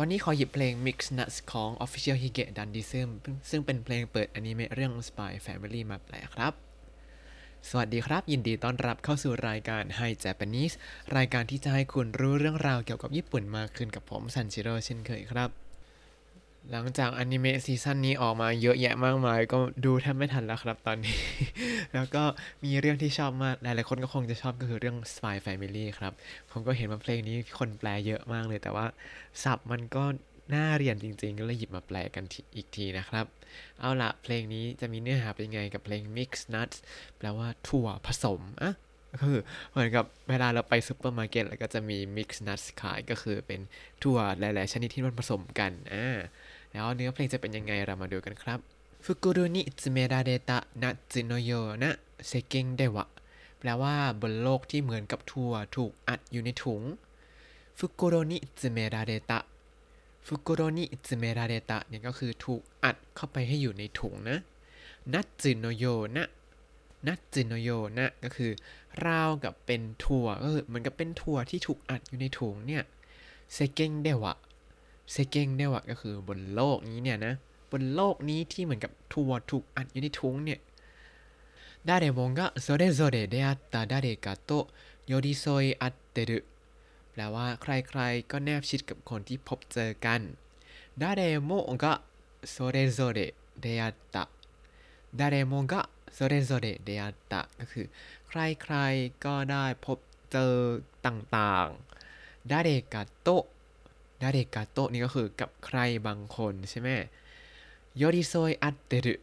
วันนี้ขอหยิบเพลง Mix Nuts ของ Official Hige Dandism ซึ่งเป็นเพลงเปิดอนิเมะเรื่อง Spy Family มาแปลครับ สวัสดีครับ ยินดีต้อนรับเข้าสู่รายการ Hi Japanese รายการที่จะให้คุณรู้เรื่องราวเกี่ยวกับญี่ปุ่นมากขึ้นกับผมซันชิโร่เช่นเคยครับ หลังจากอนิเมะซีซั่นนี้ออกมาเยอะแยะมากมาย ก็ดูแทบไม่ทันแล้วครับตอนนี้ แล้วก็มีเรื่องที่ชอบมาก หลายๆคนก็คงจะชอบก็คือเรื่อง Spy Family ครับ ผมก็เห็นว่าเพลงนี้คนแปลเยอะมากเลย แต่ว่าศัพท์มันก็น่าเรียนจริงๆ ก็เลยหยิบมาแปลกันอีกทีนะครับ เอาละเพลงนี้จะมีเนื้อหาเป็นยังไงกับเพลง Mix Nuts แปลว่าถั่วผสมอะก็คือเหมือนกับเวลาเราไปซูเปอร์มาร์เก็ตแล้วก็จะมี Mix Nuts ขายก็คือเป็นถั่วหลาย ๆ ชนิดที่มันผสมกันอ่า แล้วเนื้อเพลงจะเป็นยังไงเรามาดูกันครับ袋に詰められたナッツのようนะเซเกงเดวะแปลว่าบนโลกที่เหมือนกับถั่วถูกอัดอยู่ในถุงฟุกุโรนิซึเมราเดตะฟุกุโรนิซึเมราเดตะเนี่ยก็คือถูกอัดเข้าไปให้อยู่ในถุงนะนัตจิโนโยนะนัตจิโนโยนะก็คือราวกับเป็นถั่วก็คือเหมือนกับเป็นถั่วที่ถูกอัดอยู่ในถุงเนี่ยเซเกงเดวะ เซเก้งเนี่ยอะก็คือบนโลกนี้เนี่ยนะ บนโลกนี้ที่เหมือนกับถั่วถูกอัดอยู่ในถุงเนี่ย誰もがそれぞれ出会った誰かと寄り添い合ってるแปลว่าใครๆก็แนบชิดกับคนที่พบเจอกัน誰もがそれぞれ出会った誰もがそれぞれ出会ったก็คือ ใครๆก็ได้พบเจอต่างๆ誰かと 誰かとนี่ก็คือกับใครบางคนใช่ไหม寄り添い合ってる寄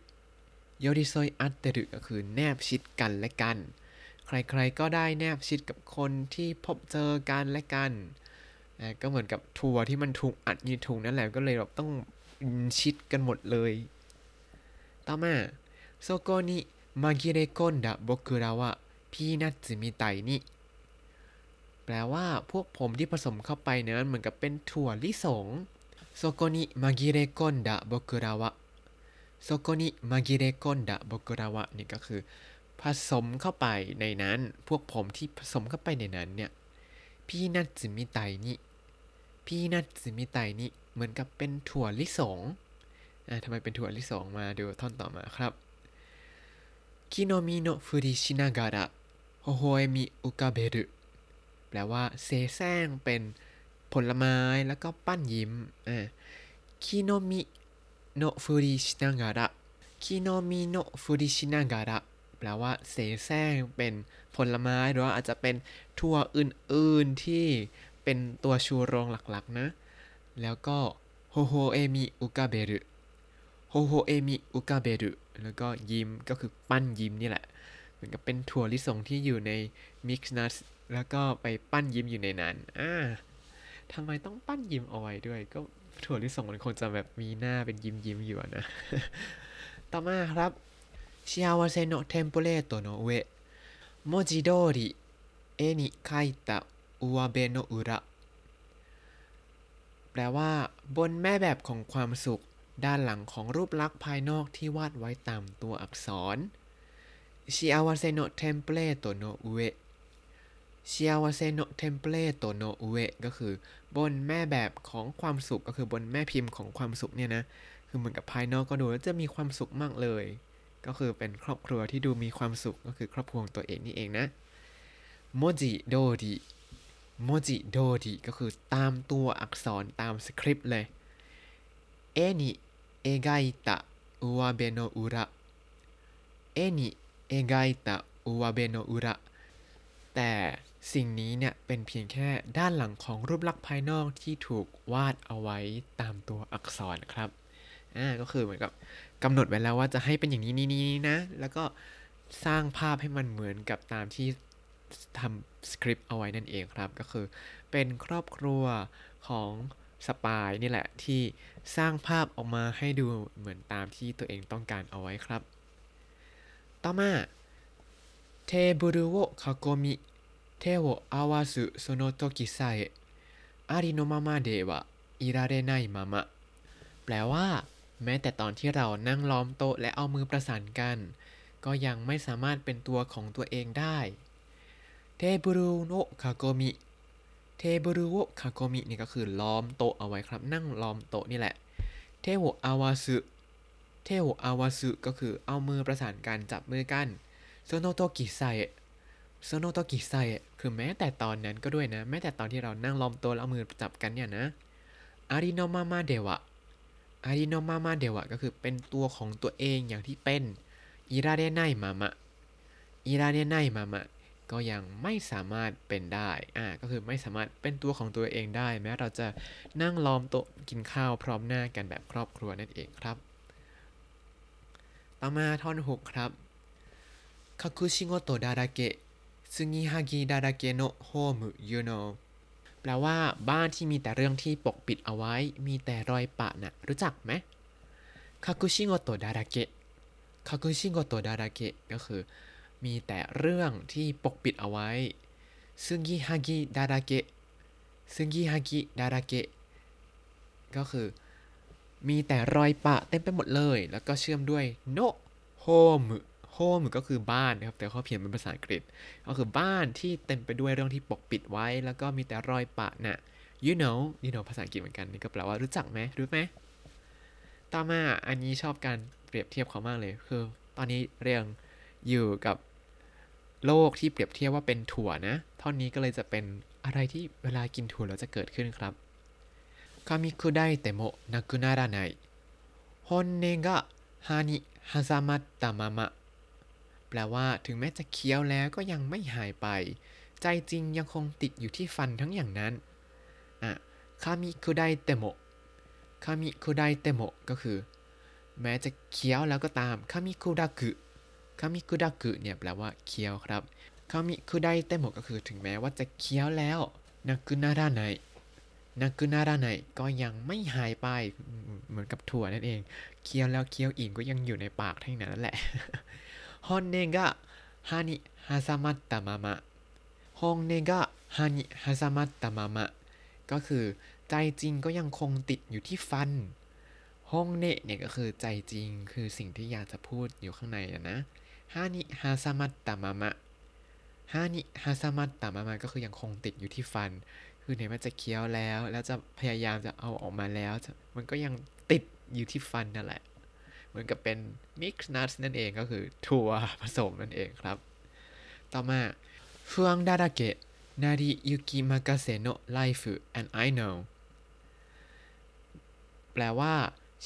り添い合ってるก็คือแนบชิดกันและกัน ใครๆก็ได้แนบชิดกับคนที่พบเจอกันและกัน ก็เหมือนกับถั่วที่มันถูกอัดอยู่ถุงนั่นแหละก็เลยเราต้องชิดกันหมดเลย ต่อมาそこに紛れ込んだ僕らはピーナッツみたいนิ แปลว่าพวกผมที่ผสมเข้าไปนั้นเหมือนกับเป็นถั่วลิสงโซโกนิมากิเรโกนดะโบกุระวะโซโกนิมากิเรโกนดะโบกุระวะนี่ก็คือ ผสมเข้าไปในนั้น พวกผมที่ผสมเข้าไปในนั้นเนี่ยพี่นัตสึมิไตนี่พี่นัตสึมิไตนี่เหมือนกับเป็นถั่วลิสงอ่าทำไมเป็นถั่วลิสงมาดูท่อนต่อมาครับ木の実のフリしながら微笑み浮かべる แปลว่าเสแสร้งเป็นผลไม้แล้วก็ปั้นยิ้มอ่า木の実のフリしながら木の実のフリしながらแปลว่าเสแสร้งเป็นผลไม้หรือว่าอาจจะเป็นถั่วอื่นๆที่เป็นตัวชูโรงหลักๆนะ แล้วก็微笑み浮かべる微笑み浮かべるแล้วก็ยิ้มก็คือปั้นยิ้มนี่แหละ เหมือนกับเป็นถั่วลิสงที่อยู่ใน Mix Nuts แล้วก็ไปปั้นยิ้มอยู่ในนั้น อ่าทำไมต้องปั้นยิ้มเอาไว้ด้วย ก็ถั่วลิสงมันคงจะแบบมีหน้าเป็นยิ้มยิ้มอยู่นะ ต่อมาครับ幸せのテンプレートの上文字通り絵に描いたうわべの裏แปลว่า บนแม่แบบของความสุข ด้านหลังของรูปลักษณ์ภายนอกที่วาดไว้ตามตัวอักษร幸せのテンプレートの上 幸せのテンプレートの上ก็คือบนแม่แบบของความสุขก็คือบนแม่พิมพ์ของความสุขเนี่ยนะ คือเหมือนกับภายนอกก็ดูแล้วจะมีความสุขมากเลย ก็คือเป็นครอบครัวที่ดูมีความสุขก็คือครอบครัวตัวเองนี่เองนะโมจิโดดิโมจิโดดิก็คือตามตัวอักษรตามสคริปต์เลย 絵に描いたうわべの裏 絵に描いたうわべの裏 แต่ สิ่งนี้เนี่ยเป็นเพียงแค่ด้านหลังของรูปลักษณ์ภายนอกที่ถูกวาดเอาไว้ตามตัวอักษรครับอ่าก็คือเหมือนกับกำหนดไว้แล้วว่าจะให้เป็นอย่างนี้นี้นี้นะ แล้วก็สร้างภาพให้มันเหมือนกับตามที่ทำสคริปต์เอาไว้นั่นเองครับ ก็คือเป็นครอบครัวของสปายนี่แหละที่สร้างภาพออกมาให้ดูเหมือนตามที่ตัวเองต้องการเอาไว้ครับ ต่อมาเทบุรุโอคาโกมิ 手を合わすその時さえありのままではいられないままแปลว่า แม้แต่ตอนที่เรานั่งล้อมโต๊ะและเอามือประสานกัน ก็ยังไม่สามารถเป็นตัวของตัวเองได้เทบุรุโนะคาโกมิเท เทบุรุโวคาโกมินี่ก็คือล้อมโต๊ะเอาไว้ครับ นั่งล้อมโต๊ะนี่แหละ เทโวอาวาสึเทโวอาวาสึก็คือเอามือประสานกันจับมือกันโซโนโตกิไซ โซโนโตกิไซคือแม้แต่ตอนนั้นก็ด้วยนะ แม้แต่ตอนที่เรานั่งล้อมโต๊ะแล้วเอามือจับกันเนี่ยนะอาริโนมามาเดวะอาริโนมามาเดวะก็คือเป็นตัวของตัวเองอย่างที่เป็นอิราเรไนมามะอิราเรไนมามะก็ยังไม่สามารถเป็นได้ อ่า ก็คือไม่สามารถเป็นตัวของตัวเองได้ แม้เราจะนั่งล้อมโต๊ะกินข้าวพร้อมหน้ากันแบบครอบครัวนั่นเองครับ ต่อมาท่อนหกครับคาคุชิโงโตดาราเกะ ซึงิฮากิดาราเกโนโฮมุยูโนแปลว่าบ้านที่มีแต่เรื่องที่ปกปิดเอาไว้ มีแต่รอยปะนะ่ะ รู้จักไหมคาคุชิโงโตดาราเกะคาคุชิโงโตดาราเกะก็คือ มีแต่เรื่องที่ปกปิดเอาไว้ซึงิฮากิดาราเกะซึงิฮากิดาราเกะก็คือ มีแต่รอยปะเต็มไปหมดเลย แล้วก็เชื่อมด้วยโนโฮม โฮมก็คือบ้านนะครับ แต่เขาเขียนเป็นภาษาอังกฤษ ก็คือบ้านที่เต็มไปด้วยเรื่องที่ปกปิดไว้ แล้วก็มีแต่รอยปะน่ะ you know you know ภาษาอังกฤษเหมือนกัน นี่ก็แปลว่ารู้จักไหมรู้ไหมต่อมาอันนี้ชอบการเปรียบเทียบเขามากเลย คือ ตอนนี้เรียงอยู่กับโลกที่เปรียบเทียบว่าเป็นถั่วนะ ท่อนนี้ก็เลยจะเป็นอะไรที่เวลากินถั่วแล้วจะเกิดขึ้นครับคามิคุไดเตโมนากุนาระไนฮอนเนกะฮานิฮาซามัตตามามะ แปลว่าถึงแม้จะเคี้ยวแล้วก็ยังไม่หายไป ใจจริงยังคงติดอยู่ที่ฟันทั้งอย่างนั้นอะคามิคุไดเตโมคามิคุไดเตโมก็คือ แม้จะเคี้ยวแล้วก็ตามคามิคุดากุคามิคุดากุเนี่ยแปลว่าเคี้ยวครับคามิคุไดเตโมก็คือถึงแม้ว่าจะเคี้ยวแล้วนากุนาระไนนากุนาระไนก็ยังไม่หายไปเหมือนกับถั่วนั่นเอง เคี้ยวแล้วเคี้ยวอีกก็ยังอยู่ในปากทั้งนั้นนั่นแหละ ฮอนเนกะฮานิฮาซามัตตามามะฮองเนกะฮานิฮาซามัตตามามะ ก็คือใจจริงก็ยังคงติดอยู่ที่ฟันห้องเนเนี่ยก็คือใจจริงคือสิ่งที่อยากจะพูดอยู่ข้างในนะฮานิฮาซามัตตามามะ歯に挟まったまま ก็คือยังคงติดอยู่ที่ฟัน คือไหนมันจะเคี้ยวแล้ว แล้วจะพยายามจะเอาออกมาแล้ว มันก็ยังติดอยู่ที่ฟันนั่นแหละ เหมือนกับเป็น mixed nuts นั่นเองก็คือถั่วผสมนั่นเองครับ ต่อมา 不安だらけ成り行き任せの life and I know แปลว่า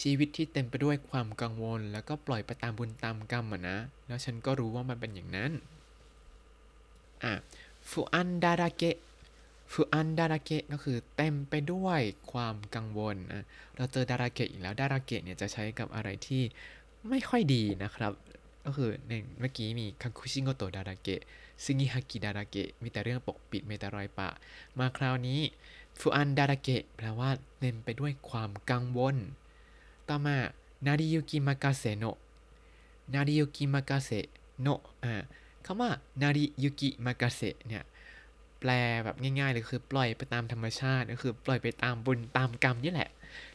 ชีวิตที่เต็มไปด้วยความกังวล แล้วก็ปล่อยไปตามบุญตามกรรมอะนะ แล้วฉันก็รู้ว่ามันเป็นอย่างนั้น อะฟูอันดาราเกะ ฟูอันดาราเกะก็คือเต็มไปด้วยความกังวลอะเราเจอดาราเกะอีกแล้วดาราเกะเนี่ยจะใช้กับอะไรที่ไม่ค่อยดีนะครับ ก็คือในเมื่อกี้มีคังคุชิโงโตดาราเกะซึงิฮากิดาราเกะมีแต่เรื่องปกปิดมีแต่รอยปะ มาคราวนี้ฟูอันดาราเกะแปลว่าเต็มไปด้วยความกังวล ต่อมานาริยุกิมากาเซโนะนาริยุกิมากาเซโนะอ่าคำว่านาริยุกิมากาเซเนี่ย แปลแบบง่ายๆเลยคือปล่อยไปตามธรรมชาติก็คือปล่อยไปตามบุญตามกรรมนี่แหละ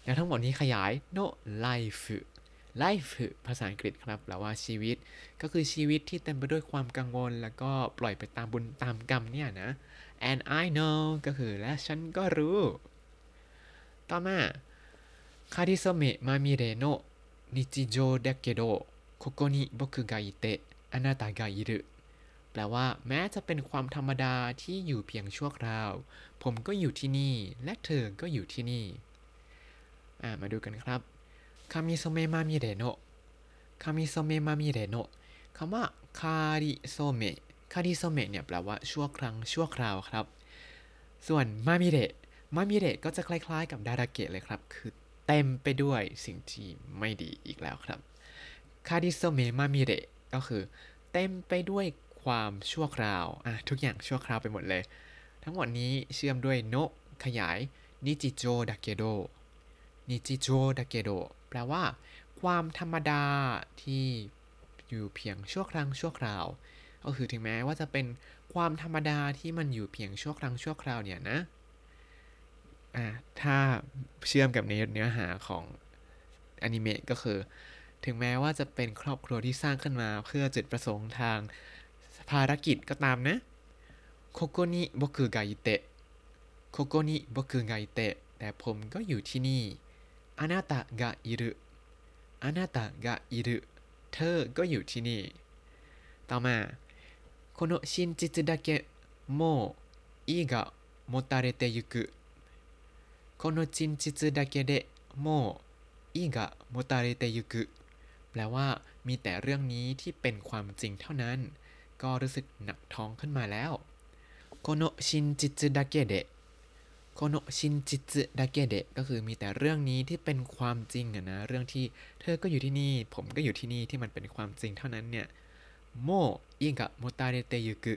แล้วทั้งหมดนี้ขยาย no life life ภาษาอังกฤษครับแปลว่าชีวิต ก็คือชีวิตที่เต็มไปด้วยความกังวล แล้วก็ปล่อยไปตามบุญตามกรรมเนี่ยนะ and I know ก็คือและฉันก็รู้ ต่อมา 仮初めまみれの日常だけどここに僕がいてあなたがいる แปลว่าแม้จะเป็นความธรรมดาที่อยู่เพียงชั่วคราว ผมก็อยู่ที่นี่ และเธอก็อยู่ที่นี่ มาดูกันครับ仮初めまみれの 仮初めまみれの คำว่า 仮初め 仮初め เนี่ยแปลว่าชั่วครั้งชั่วคราวครับ ส่วนมามิเระมามิเระก็จะคล้ายๆ กับดาราเกะเลยครับ คือเต็มไปด้วยสิ่งที่ไม่ดีอีกแล้วครับคาริโซเมะมามิเระก็คือเต็มไปด้วย ความชั่วคราวอะทุกอย่างชั่วคราวไปหมดเลย ทั้งหมดนี้เชื่อมด้วยโนะขยายนิจิโจดาเกโดนิจิโจดาเกโดแปลว่า ความธรรมดาที่อยู่เพียงชั่วครั้งชั่วคราว ก็คือถึงแม้ว่าจะเป็นความธรรมดาที่มันอยู่เพียงชั่วครั้งชั่วคราวเนี่ยนะอ่าถ้าเชื่อมกับในเนื้อหาของอนิเมะก็คือ ถึงแม้ว่าจะเป็นครอบครัวที่สร้างขึ้นมาเพื่อจุดประสงค์ทาง ภารกิจก็ตามนะ โคโกนิโบกุกาอิเตะ โค โคโกนิโบกุไงเตะแต่ผมก็อยู่ที่นี่อานาตะกะอิรุอานาตะกะอิรุเธอก็อยู่ที่นี่ ต่อมาこの真実だけもう意が持たれてゆくこの真実だけでもう意が持たれてゆくแปลว่า มีแต่เรื่องนี้ที่เป็นความจริงเท่านั้น ก็รู้สึกหนักท้องขึ้นมาแล้วโคโนชินจิตดะเกเดะโคโนชินจิตดะเกเดะก็คือมีแต่เรื่องนี้ที่เป็นความจริงนะเรื่องที่เธอก็อยู่ที่นี่ ผมก็อยู่ที่นี่ที่มันเป็นความจริงเท่านั้นเนี่ยโมอิงกะโมตาเรเตยุกุ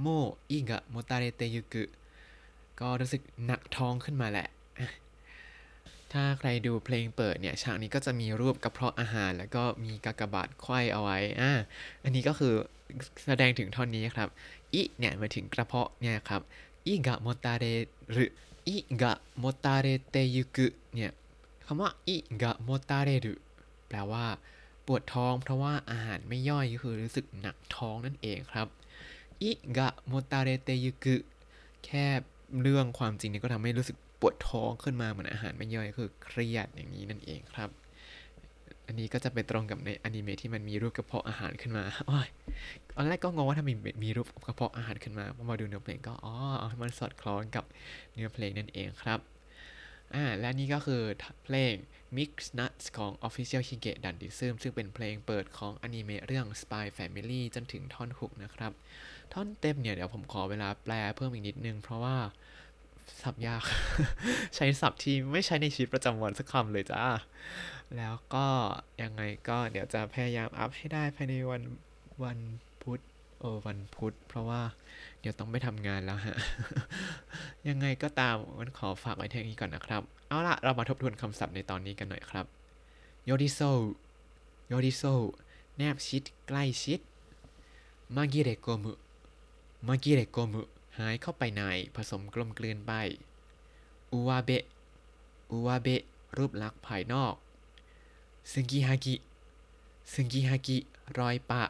โมอิงกะโมตาเรเตยุกุก็รู้สึกหนักท้องขึ้นมาแหละ ถ้าใครดูเพลงเปิดเนี่ยฉากนี้ก็จะมีรูปกระเพาะอาหาร แล้วก็มีกากบาทไขว้เอาไว้อ่าอันนี้ก็คือแสดงถึงท่อนนี้ครับอิเนี่ยมาถึงกระเพาะเนี่ยครับอิกะโมตาเรรุอิกะโมตาเรเตยุกุเนี่ยคำว่าอิกะโมตาเรรุแปลว่า ปวดท้องเพราะว่าอาหารไม่ย่อยก็คือรู้สึกหนักท้องนั่นเองครับอิกะโมตาเรเตยุกุแค่เรื่องความจริงนี่ก็ทำให้รู้สึก ปวดท้องขึ้นมาเหมือนอาหารไม่ย่อยคือเครียดอย่างนี้นั่นเองครับ อันนี้ก็จะไปตรงกับในอนิเมะที่มันมีรูปกระเพาะอาหารขึ้นมาโอ้ยตอนแรกก็งงว่าถ้ามีมีรูปกระเพาะอาหารขึ้นมาพอมาดูเนื้อเพลงก็อ๋อมันสอดคล้องกับเนื้อเพลงนั่นเองครับอ่าและนี่ก็คือเพลง Mix Nuts ของ Official Hige d a n d i s m ซึ่งเป็นเพลงเปิดของอนิเมะเรื่อง Spy Family จนถึงท่อนฮุกนะครับ ท่อนเต็มเนี่ย เดี๋ยวผมขอเวลาแปลเพิ่มอีกนิดนึง เพราะว่า ศัพท์ยาก ใช้ศัพท์ที่ไม่ใช้ในชีวิตประจำวันสักคำเลยจ้า แล้วก็ยังไงก็เดี๋ยวจะพยายามอัพให้ได้ภายในวันวันพุธเออวันพุธเพราะว่าเดี๋ยวต้องไปทำงานแล้วฮะ ยังไงก็ตามมันขอฝากไว้เท่านี้ก่อนนะครับ เอาละเรามาทบทวนคำศัพท์ในตอนนี้กันหน่อยครับโยดิโซโยดิโซแนบชิดใกล้ชิดมากิเรโกมุมากิเรโกมุ หายเข้าไปในผสมกลมกลืนไปอุวาเบะอุวาเบะรูปลักษณ์ภายนอกซึงกิฮากิซึงกิฮากิรอยปะ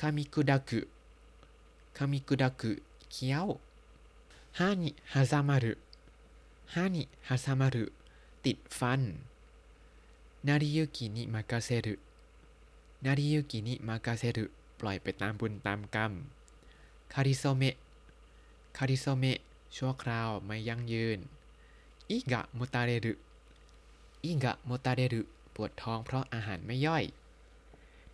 คามิคุดะคุคามิคุดะคุเขี้ยวฮานิฮาซามารุฮานิฮาซามารุติดฟันนาริยุกินิมากาเซรุนาริยุกินิมากาเซรุปล่อยไปตามบุญตามกรรม 仮初め 仮初め ชั่วคราวไม่ยั่งยืน胃がもたれる 胃がもたれる ปวดท้องเพราะอาหารไม่ย่อย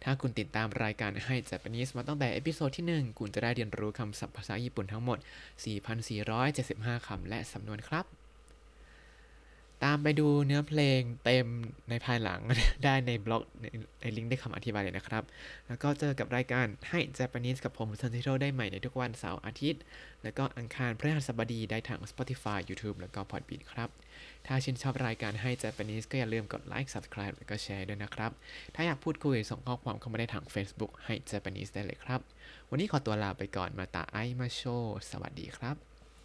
ถ้าคุณติดตามรายการให้ Japanese มาตั้งแต่ episode ที่ 1 คุณจะได้เรียนรู้คำศัพท์ภาษาญี่ปุ่นทั้งหมด 4,475 คำและสำนวนครับ ตามไปดูเนื้อเพลงเต็มในภายหลังได้ในบล็อกในในลิงก์ได้คำอธิบายเลยนะครับ แล้วก็เจอกับรายการให้ Japanese กับผมซันซิโร่ได้ใหม่ในทุกวันเสาร์อาทิตย์ แล้วก็อังคารพฤหัสบดีได้ทาง Spotify YouTube แล้วก็ Podbean ครับ ถ้าชื่นชอบรายการให้ Japanese ก็อย่าลืมกดไลค์ Subscribe แล้วก็แชร์ด้วยนะครับ ถ้าอยากพูดคุยส่งข้อความเข้ามาได้ทาง Facebook ให้ Japanese ได้เลยครับ วันนี้ขอตัวลาไปก่อนมาตาไอมาโช สวัสดีครับ